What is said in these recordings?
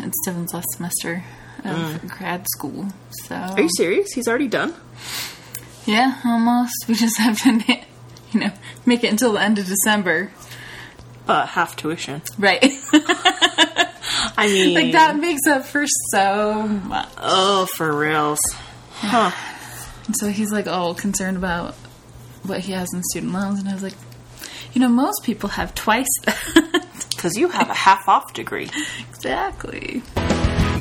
It's Dylan's last semester of grad school. So Are you serious? He's already done? yeah, almost. We just have to, you know, make it until the end of December. Uh, half tuition. Right. I mean, like that makes up for so much. oh, for reals. Huh. And so he's like all concerned about what he has in student loans, and I was like, you know, most people have twice. Because you have a half off degree. exactly.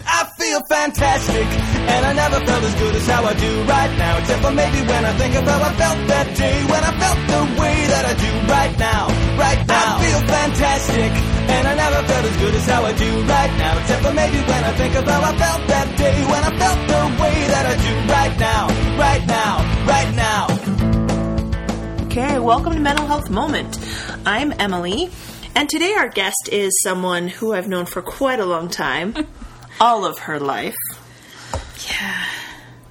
I feel fantastic, and I never felt as good as how I do right now. Except for maybe when I think of how I felt that day, when I felt the way that I do right now, right now. I feel fantastic, and I never felt as good as how I do right now. Except for maybe when I think of how I felt that day, when I felt the way that I do right now, right now, right now. Okay, welcome to Mental Health Moment. I'm Emily, and today our guest is someone who I've known for quite a long time, all of her life. Yeah.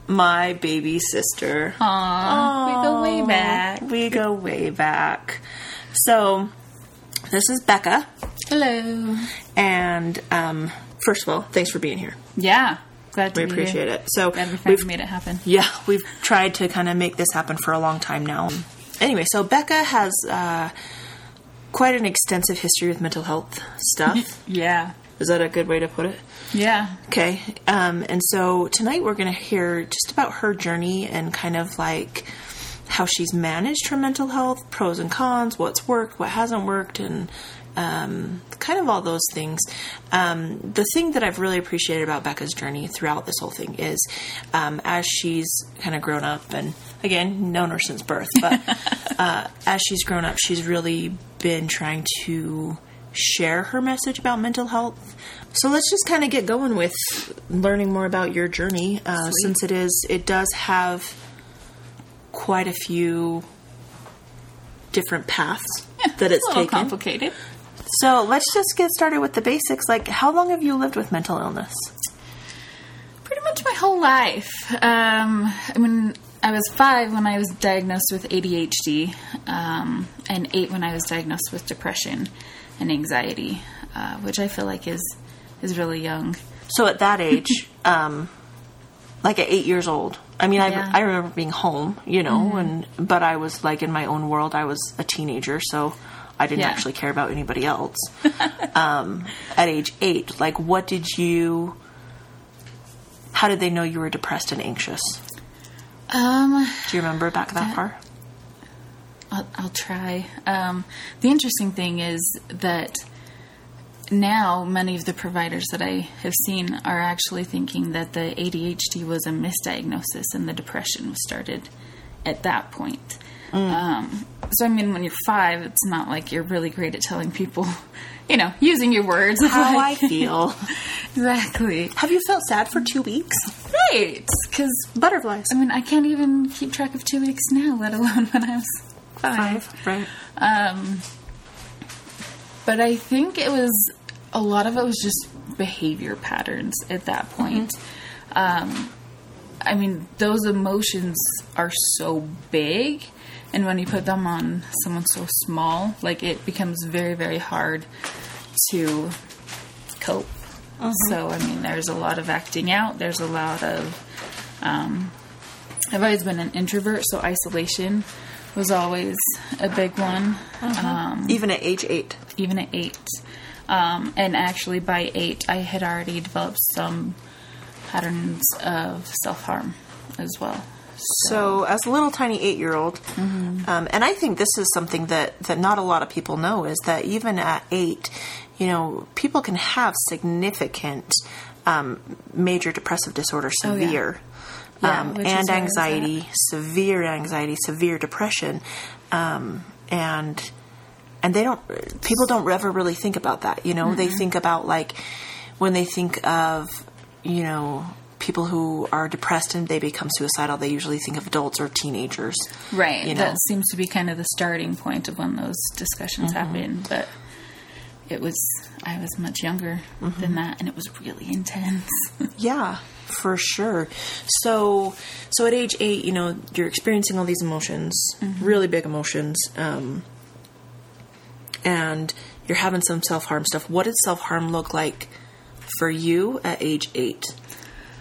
My baby sister. Aww. We go way back. We go way back. So, this is Becca, Hello. and um, first of all, thanks for being here. Yeah. Glad to We be appreciate here. it. So, Glad we finally we've made it happen. Yeah, we've tried to kind of make this happen for a long time now. Anyway, so Becca has uh, quite an extensive history with mental health stuff. Yeah. Is that a good way to put it? Yeah. Okay. Um, and so tonight we're going to hear just about her journey and kind of like how she's managed her mental health, pros and cons, what's worked, what hasn't worked, and um, kind of all those things. Um, the thing that I've really appreciated about Becca's journey throughout this whole thing is um, as she's kind of grown up, and again, known her since birth, but uh, as she's grown up, she's really been trying to share her message about mental health. So let's just kind of get going with learning more about your journey, uh, since it is it does have quite a few different paths that it's a little taken. complicated. So let's just get started with the basics. Like, how long have you lived with mental illness? Pretty much my whole life. Um, I mean, I was five when I was diagnosed with ADHD, um, and eight when I was diagnosed with depression and anxiety, uh, which I feel like is is really young. So at that age, um, like at eight years old, I mean, Yeah. I, I remember being home, you know, and but I was like in my own world. I was a teenager, so I didn't Yeah. actually care about anybody else. um, at age eight, like, what did you? How did they know you were depressed and anxious? Um, Do you remember back that far? I'll, I'll try. Um, the interesting thing is that now many of the providers that I have seen are actually thinking that the ADHD was a misdiagnosis and the depression was started at that point. Um, so, I mean, when you're five, it's not like you're really great at telling people, you know, using your words. How I feel. exactly. Have you felt sad for two weeks? Right. Because, Butterflies. I mean, I can't even keep track of two weeks now, let alone when I was five. right? Um, but I think it was a lot of it was just behavior patterns at that point. Um, I mean, those emotions are so big, and when you put them on someone so small, like it becomes very, very hard to cope. So, I mean, there's a lot of acting out. There's a lot of um, I've always been an introvert, so isolation was always a big one, um, Even at age eight. even at eight. Um, and actually, by eight, I had already developed some patterns of self harm as well. So, as a little tiny eight-year-old, Mm-hmm. um, and I think this is something that that not a lot of people know is that even at eight, you know, people can have significant um, major depressive disorder, Oh, yeah. severe, Yeah, um, and is where I was at. anxiety, severe anxiety, severe depression, um, and and they don't people don't ever really think about that you know they Mm-hmm. think about like when they think of you know people who are depressed and they become suicidal they usually think of adults or teenagers Right. you know That seems to be kind of the starting point of when those discussions happen. But it was, I was much younger than that, and it was really intense. yeah for sure so so at age eight you know you're experiencing all these emotions really big emotions um and you're having some self-harm stuff what did self-harm look like for you at age eight?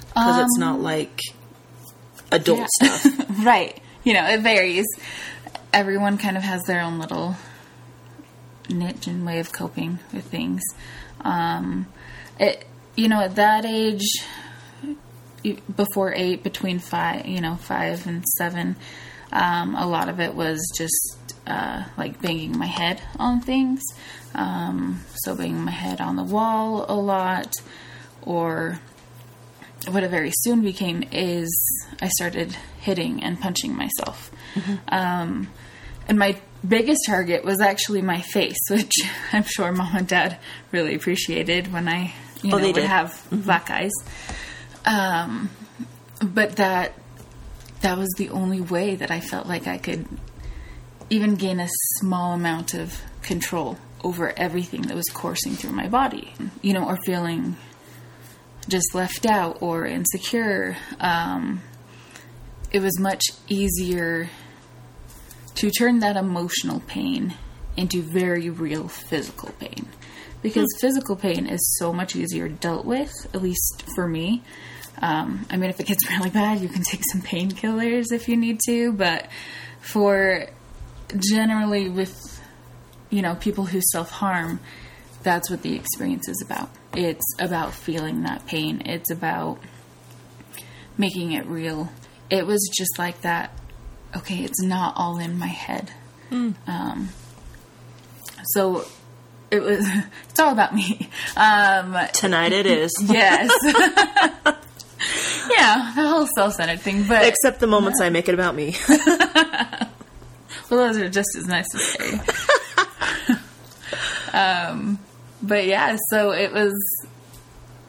Because it's not like adult Um, yeah. stuff. right. You know, it varies. Everyone kind of has their own little niche and way of coping with things. Um, it, you know, at that age, before eight, between five, you know, five and seven, um, a lot of it was just uh, like banging my head on things. Um, so banging my head on the wall a lot, or what it very soon became is I started hitting and punching myself. Um, and my biggest target was actually my face, which I'm sure mom and dad really appreciated when I, you Oh, know, they would did. have black eyes. Um, but that that was the only way that I felt like I could even gain a small amount of control over everything that was coursing through my body, you know, or feeling just left out or insecure. Um, it was much easier to turn that emotional pain into very real physical pain. Because physical pain is so much easier dealt with, at least for me. Um, I mean, if it gets really bad, you can take some painkillers if you need to, but for generally with, you know, people who self harm, that's what the experience is about. It's about feeling that pain, it's about making it real. It was just like that. Okay, it's not all in my head. Um, so it was. It's all about me. Um, Tonight it is. yes. yeah, the whole self-centered thing, but Except the moments I make it about me. well, those are just as nice necessary. um, but yeah, so it was.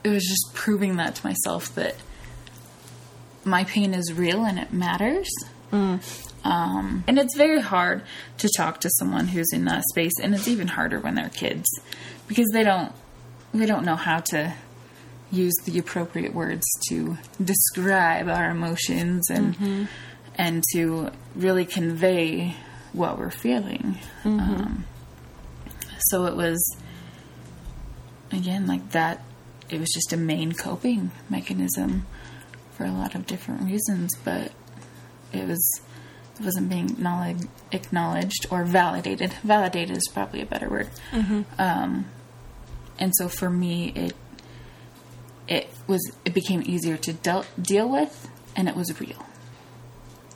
It was just proving that to myself that my pain is real and it matters. Um, and it's very hard to talk to someone who's in that space, and it's even harder when they're kids because they don't they don't know how to use the appropriate words to describe our emotions and and to really convey what we're feeling. Um, so it was again like that. It was just a main coping mechanism for a lot of different reasons, but it was it wasn't being acknowledged, acknowledged or validated. Validated is probably a better word. Um, and so for me, it it was it became easier to deal deal with, and it was real.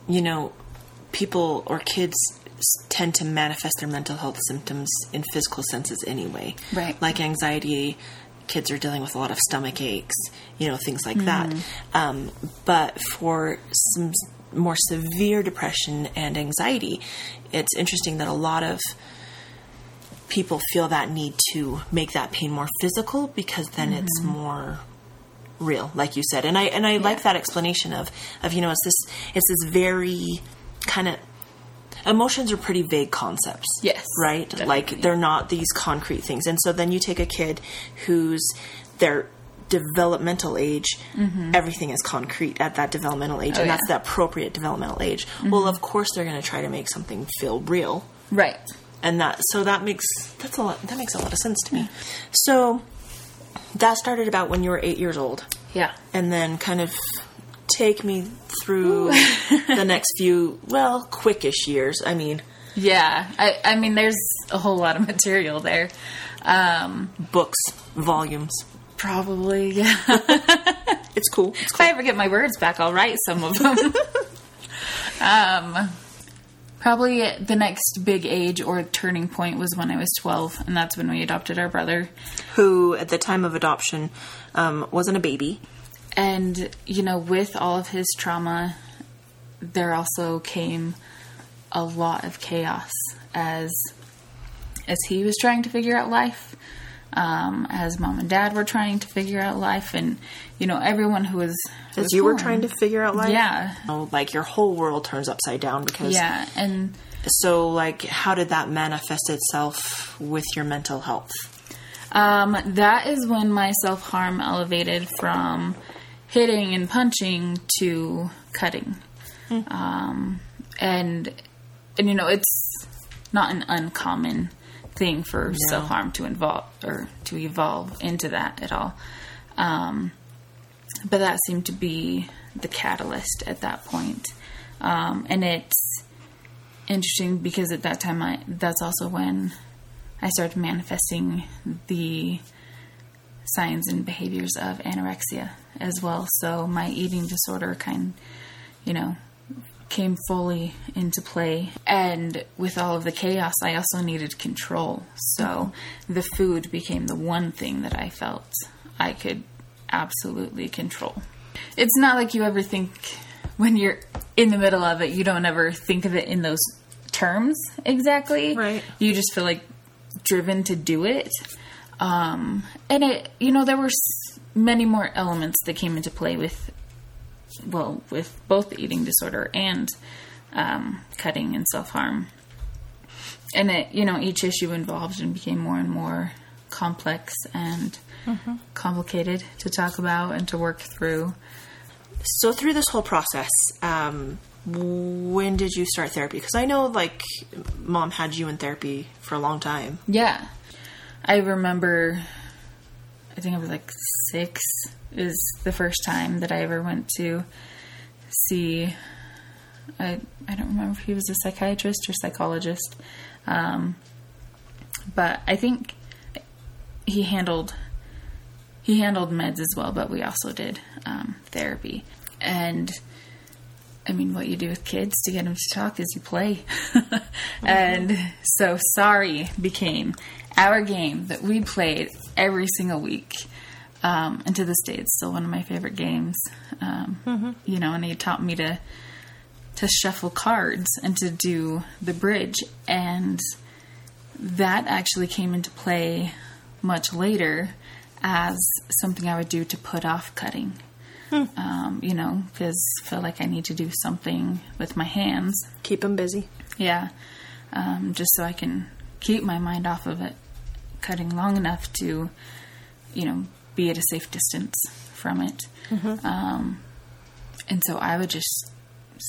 you know, people or kids tend to manifest their mental health symptoms in physical senses anyway. Right. Like anxiety, kids are dealing with a lot of stomach aches, you know, things like that. Um, but for some more severe depression and anxiety, it's interesting that a lot of people feel that need to make that pain more physical because then it's mm-hmm. more real like you said. And i and i like that explanation of of you know it's this it's this very kind of emotions are pretty vague concepts Yes, right? Definitely. like they're not these concrete things. And so then you take a kid who's their developmental age everything is concrete at that developmental age Mm-hmm. Oh, and yeah. that's the appropriate developmental age well of course they're going to try to make something feel real Right. and that so that makes that's a lot that makes a lot of sense to me so that started about when you were eight years old Yeah. and then kind of take me through the next few well quickish years i mean Yeah. I, I mean, there's a whole lot of material there. Um, books volumes probably, yeah. it's cool it's if I ever get my words back, I'll write some of them. um, probably the next big age or turning point was when I was 12, and that's when we adopted our brother. who at the time of adoption um, wasn't a baby And, you know, with all of his trauma, there also came a lot of chaos as as he was trying to figure out life, um, as mom and dad were trying to figure out life, and you know everyone who was as was you were trying to figure out life? Yeah, Oh, like your whole world turns upside down because yeah, and so like how did that manifest itself with your mental health? Um, that is when my self harm elevated from hitting and punching to cutting. Um, and and you know it's not an uncommon thing for self harm to involve or to evolve into that at all. Um, but that seemed to be the catalyst at that point. Um, and it's interesting because at that time, I that's also when I started manifesting the signs and behaviors of anorexia as well. So my eating disorder kind, you know, came fully into play. And with all of the chaos, I also needed control. So the food became the one thing that I felt I could absolutely control. It's not like you ever think when you're in the middle of it, you don't ever think of it in those terms exactly. Right. You just feel like driven to do it. Um, and it, you know, there were many more elements that came into play with, well, with both the eating disorder and um, cutting and self harm. And it, you know, each issue involved and became more and more complex and complicated to talk about and to work through. So through this whole process, um, when did you start therapy? Because I know, like, mom had you in therapy for a long time. Yeah. I remember, I think I was like six, is the first time that I ever went to see. I, I don't remember if he was a psychiatrist or psychologist. Um, but I think he handled he handled meds as well, but we also did um, therapy. And I mean, what you do with kids to get them to talk is you play. and so sorry became our game that we played every single week. Um, and to this day, it's still one of my favorite games. Um, You know, and he taught me to to shuffle cards and to do the bridge, and that actually came into play much later as something I would do to put off cutting. Um, you know, because I feel like I need to do something with my hands. Keep them busy. Yeah, um, just so I can keep my mind off of it, cutting long enough to, you know, be at a safe distance from it. Um, and so I would just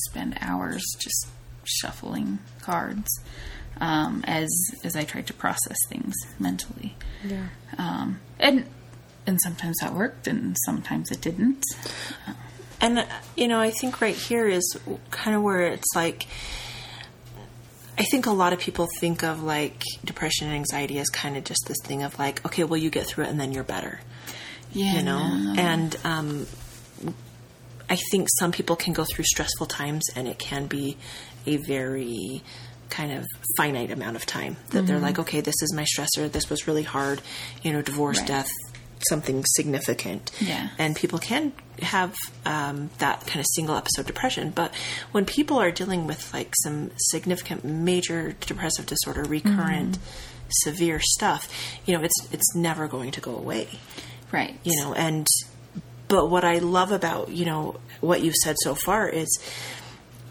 spend hours just shuffling cards um, as as I tried to process things mentally. Yeah. Um, and and sometimes that worked, and sometimes it didn't. And you know, I think right here is kind of where it's like I think a lot of people think of like depression and anxiety as kind of just this thing of like, okay, well, you get through it and then you're better, Yeah, you know? no. And um, I think some people can go through stressful times and it can be a very kind of finite amount of time that they're like, okay, this is my stressor. This was really hard, you know, divorce, Right. death, something significant Yeah. and people can have um, that kind of single episode depression. But when people are dealing with like some significant major depressive disorder, recurrent, severe stuff, you know, it's it's never going to go away. right, You know, and but what I love about you know what you've said so far is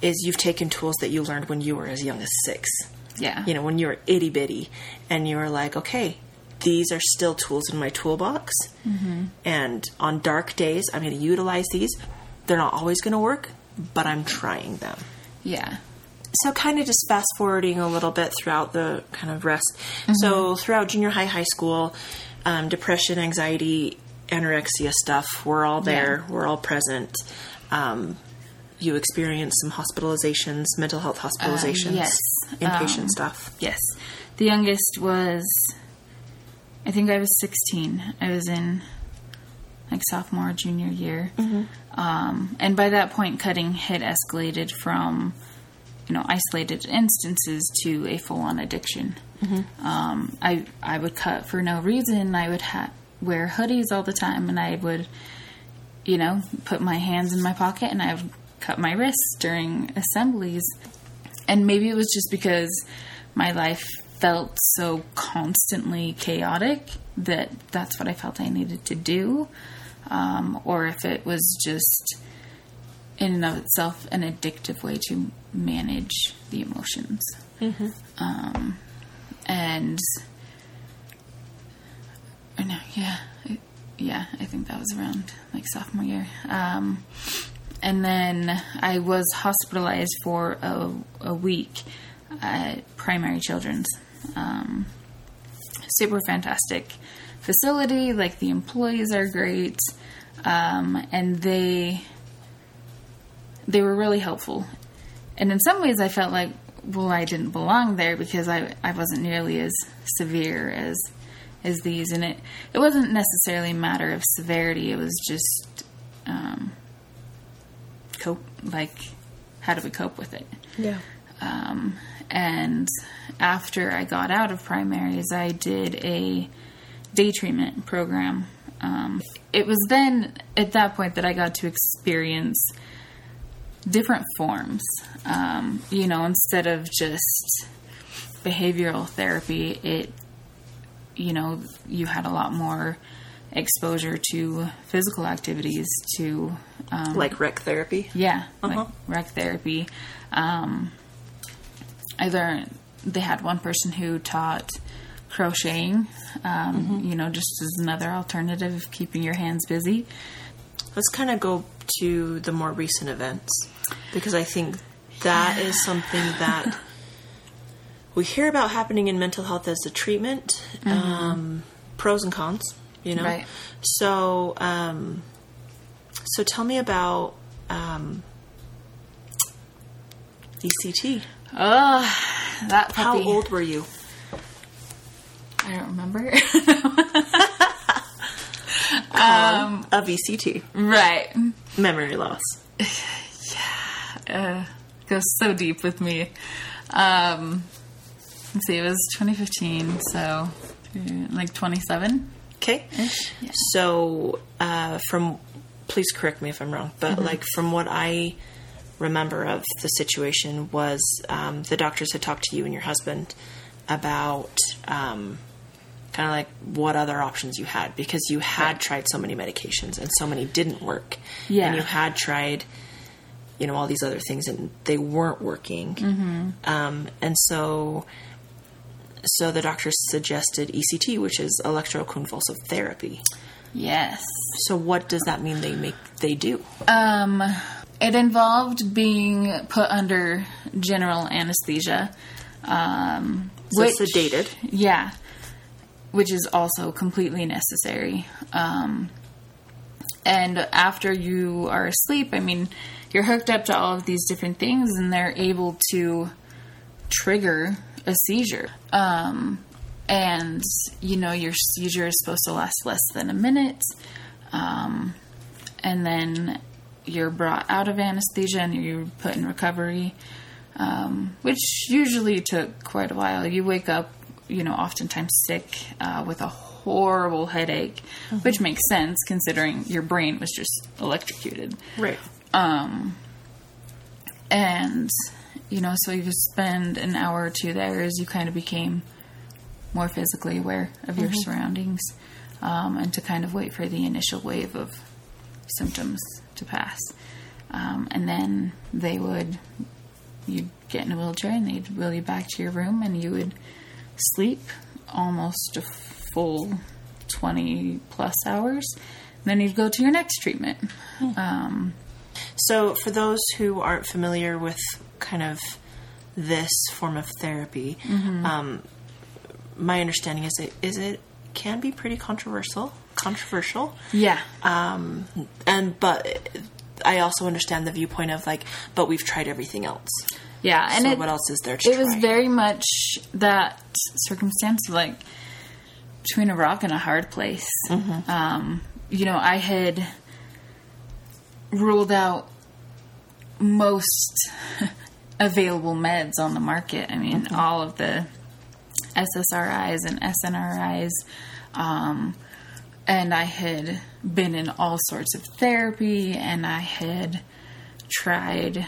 is you've taken tools that you learned when you were as young as six yeah, you know, when you were itty bitty and you were like, okay, these are still tools in my toolbox. And on dark days, I'm going to utilize these. They're not always going to work, but I'm trying them. yeah, So, kind of just fast forwarding a little bit throughout the kind of rest. So, throughout junior high, high school, um, depression, anxiety, anorexia stuff, we're all there, we're all present. Um, you experienced some hospitalizations, mental health hospitalizations, yes. inpatient Um, stuff. Yes. The youngest was, I think I was 16. I was in like sophomore, junior year. Um, and by that point, cutting had escalated from, you know, isolated instances to a full on addiction. Um, I, I would cut for no reason. I would ha- wear hoodies all the time and I would, you know, put my hands in my pocket and I would cut my wrists during assemblies and maybe it was just because my life felt so constantly chaotic that that's what I felt I needed to do, um, or if it was just in and of itself an addictive way to manage the emotions. Um, and I know, yeah, I- yeah, I think that was around like sophomore year. Um, and then I was hospitalized for a, a week at Primary Children's. Um, super fantastic facility. Like the employees are great, um, and they they were really helpful. And in some ways, I felt like well, I didn't belong there because I I wasn't nearly as severe as as these, and it it wasn't necessarily a matter of severity. It was just um, cope like how do we cope with it. Yeah. Um, and after I got out of primaries, I did a day treatment program. Um, it was then at that point that I got to experience different forms. Um, you know, instead of just behavioral therapy, it, you know, you had a lot more exposure to physical activities, to um, Like rec therapy. yeah, Uh-huh. like rec therapy. Um, I learned they had one person who taught crocheting. Um, You know, just as another alternative of keeping your hands busy. Let's kind of go to the more recent events because I think that is something that we hear about happening in mental health as a treatment, um, pros and cons, you know. Right. So, um, so tell me about um, ECT. Oh, that How old were you? I don't remember. A VCT, right. memory loss. Yeah. Uh, goes so deep with me. Um, let's see, it was 2015, so uh, like 27. Okay. So, uh, from please correct me if I'm wrong, but like from what I remember of the situation was um, the doctors had talked to you and your husband about um, kind of like what other options you had because you had tried so many medications and so many didn't work. Yeah. And you had tried, you know, all these other things and they weren't working. Mm-hmm. Um, and so so the doctor suggested ECT, which is electroconvulsive therapy. Yes. So what does that mean they make they do? Um, it involved being put under general anesthesia. Um, So which, sedated. Yeah, which is also completely necessary. Um, and after you are asleep, I mean, you're hooked up to all of these different things, and they're able to trigger a seizure. Um, and you know, your seizure is supposed to last less than a minute. Um, and then you're brought out of anesthesia and you're put in recovery, um, which usually took quite a while. You wake up, you know, oftentimes sick uh, with a horrible headache, which makes sense considering your brain was just electrocuted. Right. And, you know, so you just spend an hour or two there as you kind of became more physically aware of your surroundings um, and to kind of wait for the initial wave of symptoms to pass. Um, and then they would, you'd get in a wheelchair and they'd wheel you back to your room and you would sleep almost a full 20 plus hours. Then you'd go to your next treatment. Um, So for those who aren't familiar with kind of this form of therapy, um, my understanding is it is it can be pretty controversial. Controversial. yeah. Um, and but I also understand the viewpoint of like, but we've tried everything else. Yeah, and so it, what else is there to it was very much that circumstance of like between a rock and a hard place. Mm-hmm. Um, you know, I had ruled out most available meds on the market. I mean, Mm-hmm. all of the SSRIs and SNRIs. Um, and I had been in all sorts of therapy, and I had tried,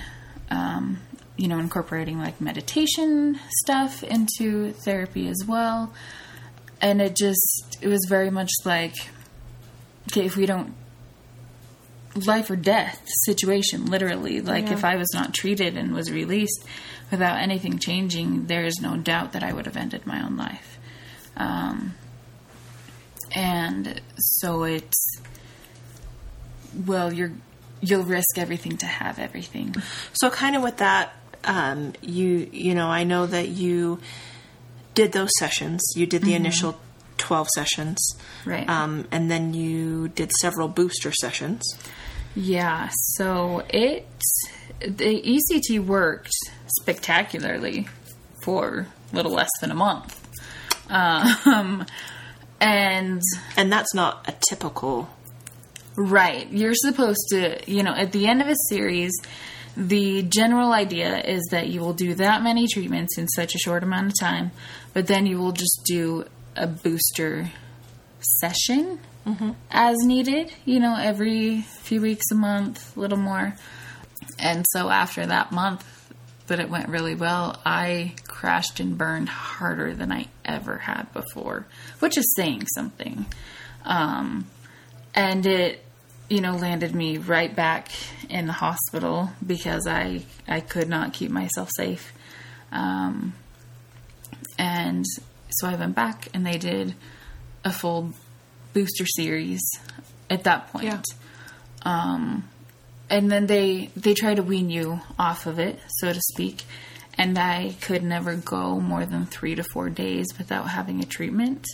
um, you know, incorporating like meditation stuff into therapy as well. And it just, it was very much like, okay, if we don't, life or death situation, literally. Like, if I was not treated and was released without anything changing, there is no doubt that I would have ended my own life. Um, and so it's, well, you're, you'll risk everything to have everything. So kind of with that, um, you you know, I know that you did those sessions. You did the initial 12 sessions. Right. Um, and then you did several booster sessions. Yeah, so it the ECT worked spectacularly for a little less than a month. Um, and And that's not a typical. right, you're supposed to, you know, at the end of a series, the general idea is that you will do that many treatments in such a short amount of time, but then you will just do a booster session mm-hmm. as needed, you know, every few weeks, a month, a little more. And so after that month that it went really well, I crashed and burned harder than I ever had before, which is saying something. Um, and it, you know, landed me right back in the hospital because I I could not keep myself safe. Um, and so I went back and they did a full booster series at that point. Yeah. Um, and then they they try to wean you off of it, so to speak. And I could never go more than three to four days without having a treatment,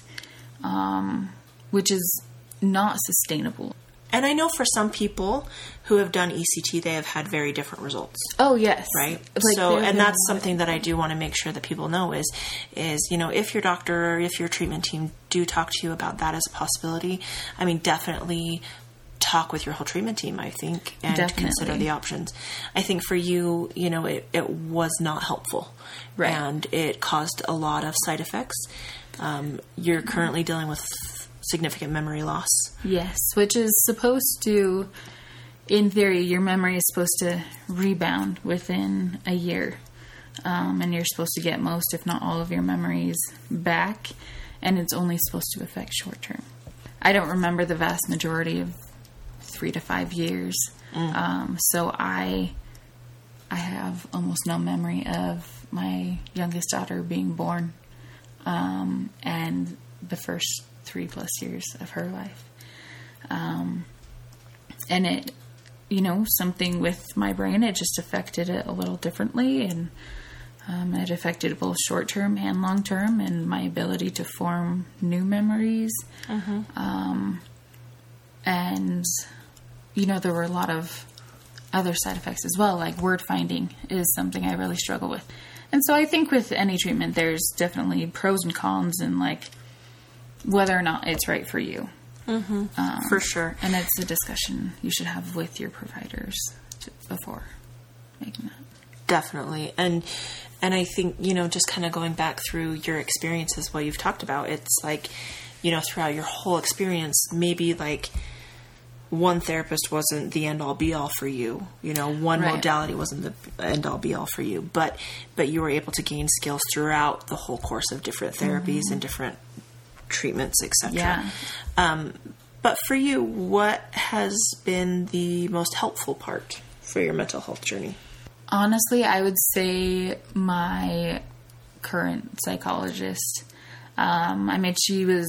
um, which is not sustainable. And I know for some people who have done ECT, they have had very different results. Oh yes, right Like, so and that's something that i do want to make sure that people know is is you know if your doctor or if your treatment team do talk to you about that as a possibility i mean definitely talk with your whole treatment team i think and Definitely. consider the options i think for you you know it, it was not helpful Right. and it caused a lot of side effects um, you're currently dealing with significant memory loss Yes, which is supposed to, in theory, your memory is supposed to rebound within a year. Um, and you're supposed to get most, if not all, of your memories back. And it's only supposed to affect short term. I don't remember the vast majority of three to five years. Um, so I, I have almost no memory of my youngest daughter being born um, and the first three plus years of her life. Um, and it, you know, something with my brain, it just affected it a little differently. And um, it affected both short term and long term, and my ability to form new memories. Um, and, you know, there were a lot of other side effects as well, like word finding is something I really struggle with. And so I think with any treatment, there's definitely pros and cons, and like whether or not it's right for you. Mm-hmm. Um, for sure And it's a discussion you should have with your providers to, before making that. definitely and and i think you know just kind of going back through your experiences what you've talked about it's like you know throughout your whole experience maybe like one therapist wasn't the end all be all for you you know one Right. modality wasn't the end all be all for you but but you were able to gain skills throughout the whole course of different therapies and different treatments etc Yeah. um, but for you what has been the most helpful part for your mental health journey Honestly, I would say my current psychologist. Um, I mean, she was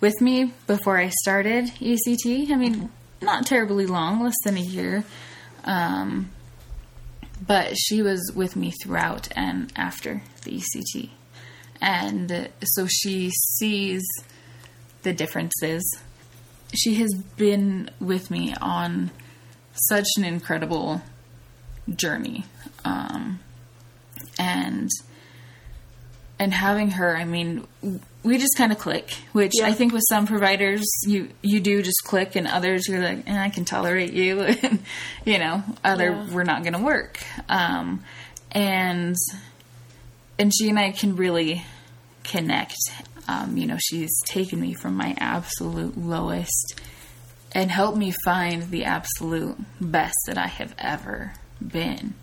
with me before I started ECT. I mean, not terribly long, less than a year. Um, but she was with me throughout and after the ECT. And so she sees the differences. She has been with me on such an incredible journey. Um, and and having her, I mean, we just kind of click, which Yeah. I think with some providers you you do just click, and others you're like, eh, I can tolerate you, and you know, other Yeah. we're not going to work. Um, and and she and I can really connect. Um, you know, she's taken me from my absolute lowest and helped me find the absolute best that I have ever been.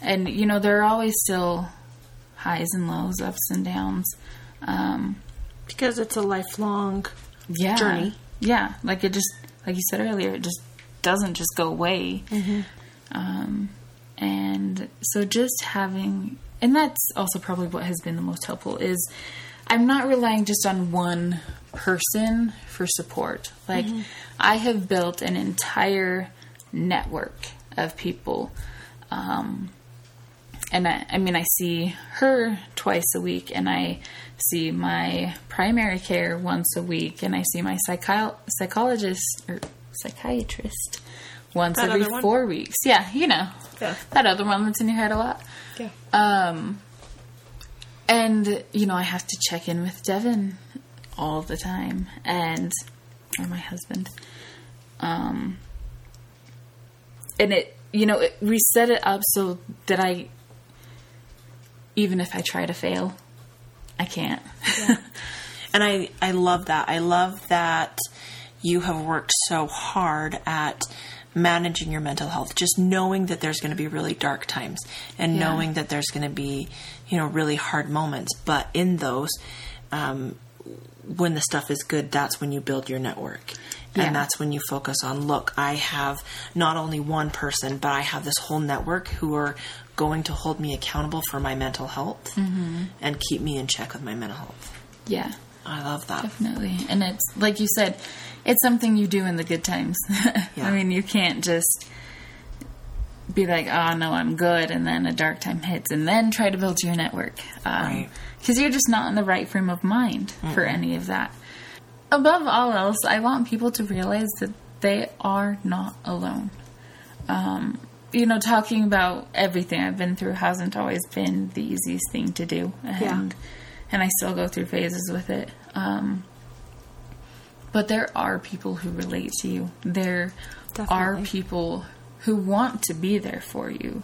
And you know, there are always still highs and lows, ups and downs. Um, because it's a lifelong yeah, Journey. Yeah, like it just, like you said earlier, it just doesn't just go away. Um, and so just having, and that's also probably what has been the most helpful is I'm not relying just on one person for support. Like I have built an entire network of people. Um, and I, I mean, I see her twice a week, and I see my primary care once a week, and I see my psychi- psychologist or psychiatrist once That every four weeks. Yeah, you know, Yeah. that other one that's in your head a lot. Yeah. Um, and you know, I have to check in with Devin all the time, and or my husband. Um, and it, you know, it, we set it up so that I, even if I try to fail, I can't. And I, I love that. I love that you have worked so hard at managing your mental health, just knowing that there's going to be really dark times and Yeah. knowing that there's going to be, you know, really hard moments. But in those, um, when the stuff is good, that's when you build your network. Yeah. And that's when you focus on look, I have not only one person, but I have this whole network who are going to hold me accountable for my mental health mm-hmm. and keep me in check with my mental health. yeah, I love that. definitely. And it's like you said, it's something you do in the good times. Yeah. I mean, you can't just be like, "Oh no, I'm good," and then a dark time hits, and then try to build your network. Um, right. Because you're just not in the right frame of mind for any of that. Above all else, I want people to realize that they are not alone. Um, you know, talking about everything I've been through hasn't always been the easiest thing to do, and Yeah. and I still go through phases with it. Um, but there are people who relate to you. There are people who want to be there for you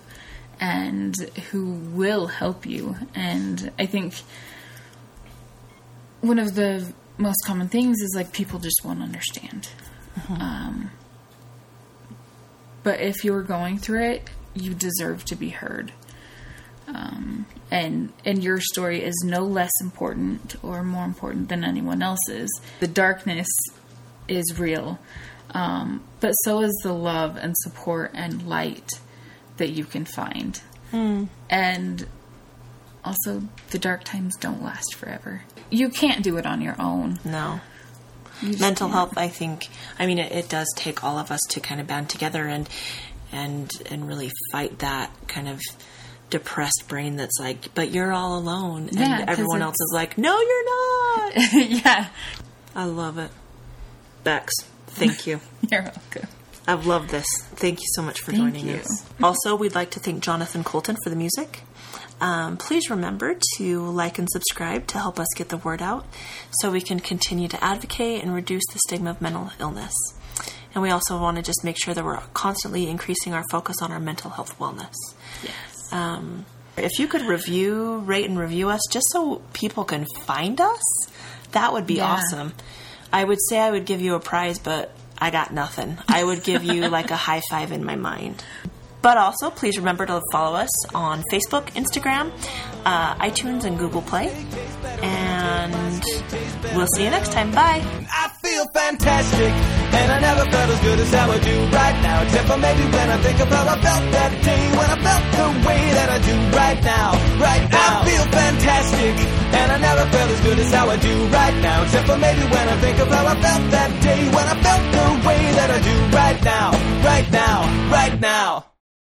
and who will help you. And I think one of the most common things is like people just won't understand. Um, but if you're going through it, you deserve to be heard. Um, and and your story is no less important or more important than anyone else's. The darkness is real, um, but so is the love and support and light that you can find. And also, the dark times don't last forever. You can't do it on your own. No. You Mental can't. health, I think, I mean, it, it does take all of us to kind of band together and and and really fight that kind of depressed brain that's like, but you're all alone, and Yeah, 'cause everyone else is like, no, you're not. yeah, I love it, Bex. Thank you. you're welcome. I've loved this. Thank you so much for Thank joining you. us. Also, we'd like to thank Jonathan Coulton for the music. Um, please remember to like and subscribe to help us get the word out so we can continue to advocate and reduce the stigma of mental illness. And we also want to just make sure that we're constantly increasing our focus on our mental health wellness. Yes. Um, if you could review, rate, and review us just so people can find us, that would be Yeah. awesome. I would say I would give you a prize, but I got nothing. I would give you like a high five in my mind. But also, please remember to follow us on Facebook, Instagram, uh, iTunes, and Google Play. And we'll see you next time. Bye. I feel fantastic, and I never felt as good as how I do right now. Except for maybe when I think how I felt that day, when I felt the way that I do right now, right now. I feel fantastic, and I never felt as good as do right now. Except for maybe when I think how I felt that day, when I felt the way that I do right now, right now, right now.